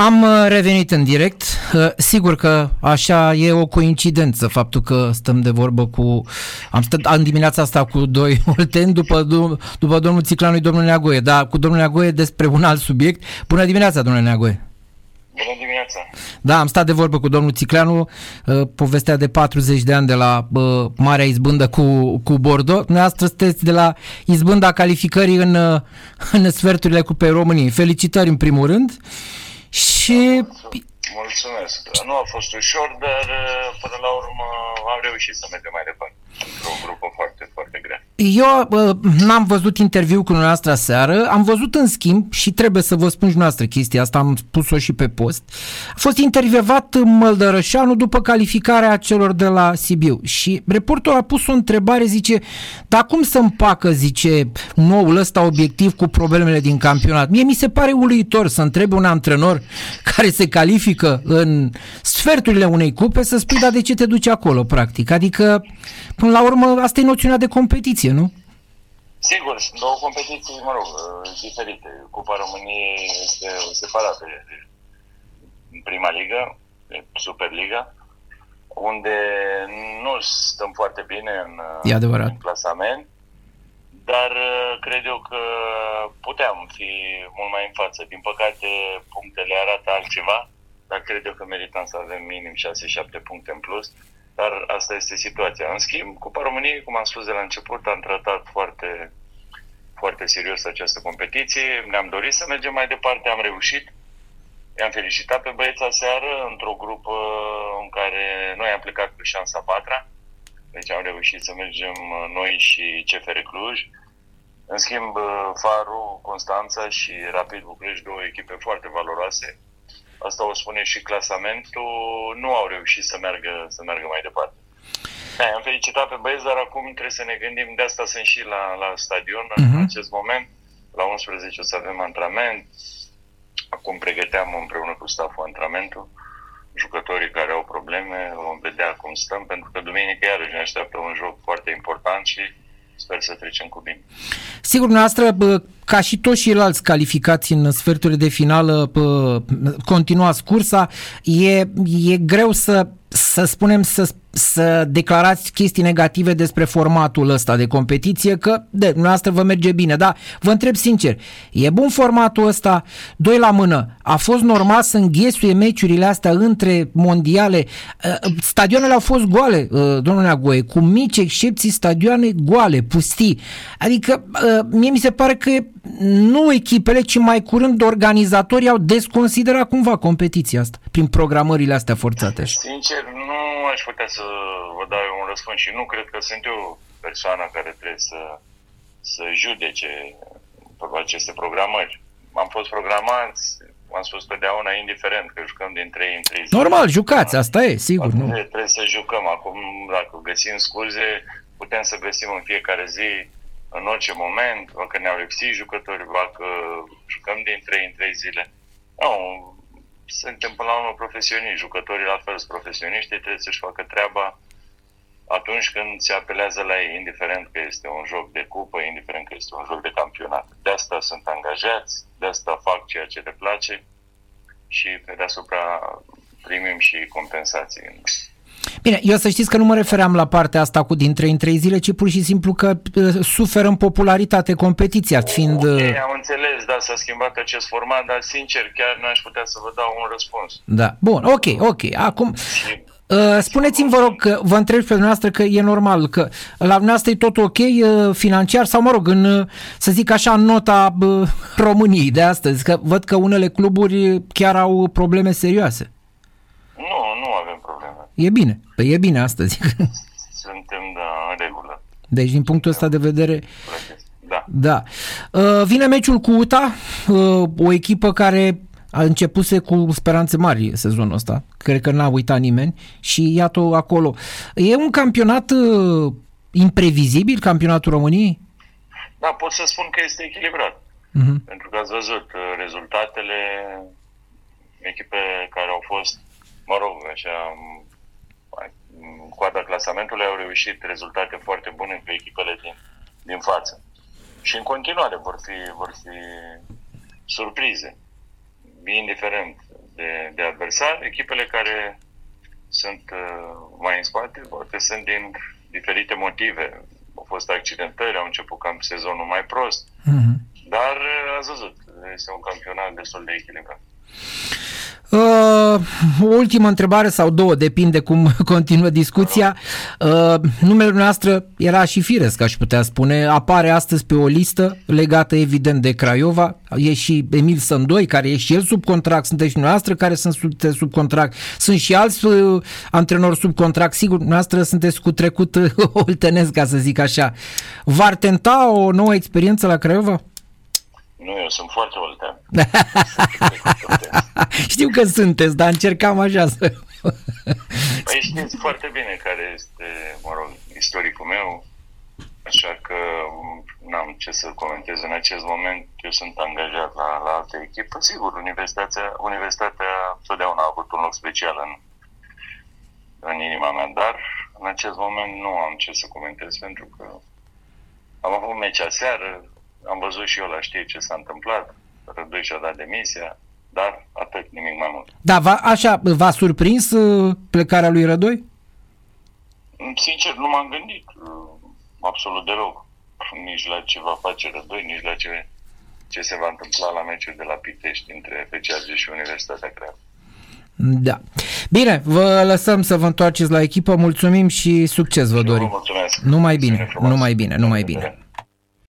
Am uh, revenit în direct. Uh, sigur că așa e o coincidență faptul că stăm de vorbă cu... Am stat în dimineața asta cu doi olteni după, după domnul Țiclanu și domnul Neagoie, dar cu domnul Neagoie despre un alt subiect. Bună dimineața, domnule Neagoie! Bună dimineața! Da, am stat de vorbă cu domnul Țicleanu, uh, povestea de 40 de ani de la Marea Izbândă cu, cu Bordeaux. Dumneavoastră sunteți de la Izbânda calificării în, în sferturile Cupei României. Felicitări în primul rând. Și... Mulțumesc. Nu a fost ușor, dar uh, până la urmă am reușit să mergem mai departe. Într-o grupă foarte, foarte grea. Eu uh, n-am văzut interviu cu dumneavoastră aseară, am văzut în schimb și trebuie să vă spun și noastră chestia asta, am spus-o și pe post. A fost intervievat Măldărășanu după calificarea celor de la Sibiu și reporterul a pus o întrebare, zice, dar cum să împacă, zice, noul ăsta obiectiv cu problemele din campionat? Mie mi se pare uluitor să întrebe un antrenor care se califică în sferturile unei cupe să spui, dar de ce te duci acolo, practic? Adică, până la urmă, asta e noțiunea de competiție, nu? Sigur, sunt două competiții, mă rog, diferite. Cupa României este separată de prima ligă, de Superliga, unde nu stăm foarte bine în, e adevărat. în clasament, dar cred eu că puteam fi mult mai în față. Din păcate, punctele arată altceva, dar cred eu că merităm să avem minim 6-7 puncte în plus dar asta este situația. În schimb, Cupa României, cum am spus de la început, am tratat foarte, foarte serios această competiție. Ne-am dorit să mergem mai departe, am reușit. I-am felicitat pe băieța seară într-o grupă în care noi am plecat cu șansa patra. Deci am reușit să mergem noi și CFR Cluj. În schimb, Faru, Constanța și Rapid București, două echipe foarte valoroase, asta o spune și clasamentul, nu au reușit să meargă, să meargă mai departe. Da, am felicitat pe băieți, dar acum trebuie să ne gândim, de asta sunt și la, la stadion uh-huh. în mhm. acest moment. La 11 o să avem antrenament. Acum pregăteam împreună cu staful antrenamentul. Jucătorii care au probleme, vom vedea cum stăm, pentru că duminică iarăși ne așteaptă un joc foarte important și sper să trecem cu bine. Sigur, noastră, ca și toți ceilalți calificați în sferturile de finală, continuați cursa, e, e greu să, să spunem, să să declarați chestii negative despre formatul ăsta de competiție, că de dumneavoastră vă merge bine, dar vă întreb sincer, e bun formatul ăsta, doi la mână, a fost normal să înghesuie meciurile astea între mondiale, uh, stadioanele au fost goale, uh, domnule Neagoe, cu mici excepții stadioane goale, pustii, adică uh, mie mi se pare că nu echipele, ci mai curând organizatorii au desconsiderat cumva competiția asta, prin programările astea forțate. Sincer, nu aș putea să vă dau un răspuns și nu cred că sunt eu persoana care trebuie să, să judece aceste programări. Am fost programați, am spus totdeauna, indiferent că jucăm din 3 în 3 zile. Normal, jucați, asta e, sigur. Nu? Trebuie să jucăm. Acum, dacă găsim scuze, putem să găsim în fiecare zi, în orice moment, dacă ne-au lipsit jucători, dacă jucăm din 3 în 3 zile. Nu, suntem până la urmă profesioniști, jucătorii la fel sunt profesioniști, trebuie să-și facă treaba atunci când se apelează la ei, indiferent că este un joc de cupă, indiferent că este un joc de campionat. De asta sunt angajați, de asta fac ceea ce le place și pe deasupra primim și compensații. Bine, eu să știți că nu mă refeream la partea asta cu din 3 în 3 zile, ci pur și simplu că uh, suferă în popularitate competiția, fiind... Okay, uh, am înțeles, da, s-a schimbat acest format, dar sincer, chiar nu aș putea să vă dau un răspuns. Da, bun, ok, ok. Acum... Uh, spuneți-mi, vă rog, că vă întreb pe dumneavoastră că e normal, că la dumneavoastră e tot ok uh, financiar sau, mă rog, în, uh, să zic așa, în nota uh, României de astăzi, că văd că unele cluburi chiar au probleme serioase. Nu, nu avem E bine. Păi e bine astăzi. Suntem, da, în regulă. Deci, din punctul ăsta de vedere... Da. da. Uh, vine meciul cu UTA, uh, o echipă care a începuse cu speranțe mari sezonul ăsta. Cred că n-a uitat nimeni și iată acolo. E un campionat uh, imprevizibil, campionatul României? Da, pot să spun că este echilibrat. Uh-huh. Pentru că ați văzut rezultatele echipe care au fost, mă rog, așa, coada clasamentului au reușit rezultate foarte bune cu echipele din, din față. Și în continuare vor fi, vor fi surprize. Indiferent de, de adversar. Echipele care sunt uh, mai în spate, poate sunt din diferite motive. Au fost accidentări, au început cam sezonul mai prost, Mhm. dar uh, ați văzut, este un campionat destul de echilibrat. Uh, o ultimă întrebare sau două, depinde cum continuă discuția. Uh, numele noastră era și firesc, aș putea spune. Apare astăzi pe o listă legată evident de Craiova. E și Emil Sândoi, care e și el sub contract. Sunteți și noastră care sunt sub, sub contract. Sunt și alți uh, antrenori sub contract. Sigur, noastră sunteți cu trecut uh, oltenesc, ca să zic așa. V-ar tenta o nouă experiență la Craiova? Nu, eu sunt foarte oltean. Știu că sunteți, dar încercam așa să... Păi știți foarte bine care este, mă rog, istoricul meu, așa că m, n-am ce să comentez în acest moment. Eu sunt angajat la, la altă echipă. Sigur, universitatea, universitatea totdeauna a avut un loc special în, în inima mea, dar în acest moment nu am ce să comentez pentru că am avut meci aseară, am văzut și eu la știri ce s-a întâmplat, Rădoi și-a dat demisia, dar atât, nimic mai mult. Da, va, așa, v-a surprins uh, plecarea lui Rădoi? Sincer, nu m-am gândit uh, absolut deloc. Nici la ce va face Rădoi, nici la ce, ce se va întâmpla la meciul de la Pitești între FCAG și Universitatea Craiova. Da. Bine, vă lăsăm să vă întoarceți la echipă, mulțumim și succes vă Eu vă dorim. mulțumesc. Numai Ține bine, frumos. numai bine, numai bine.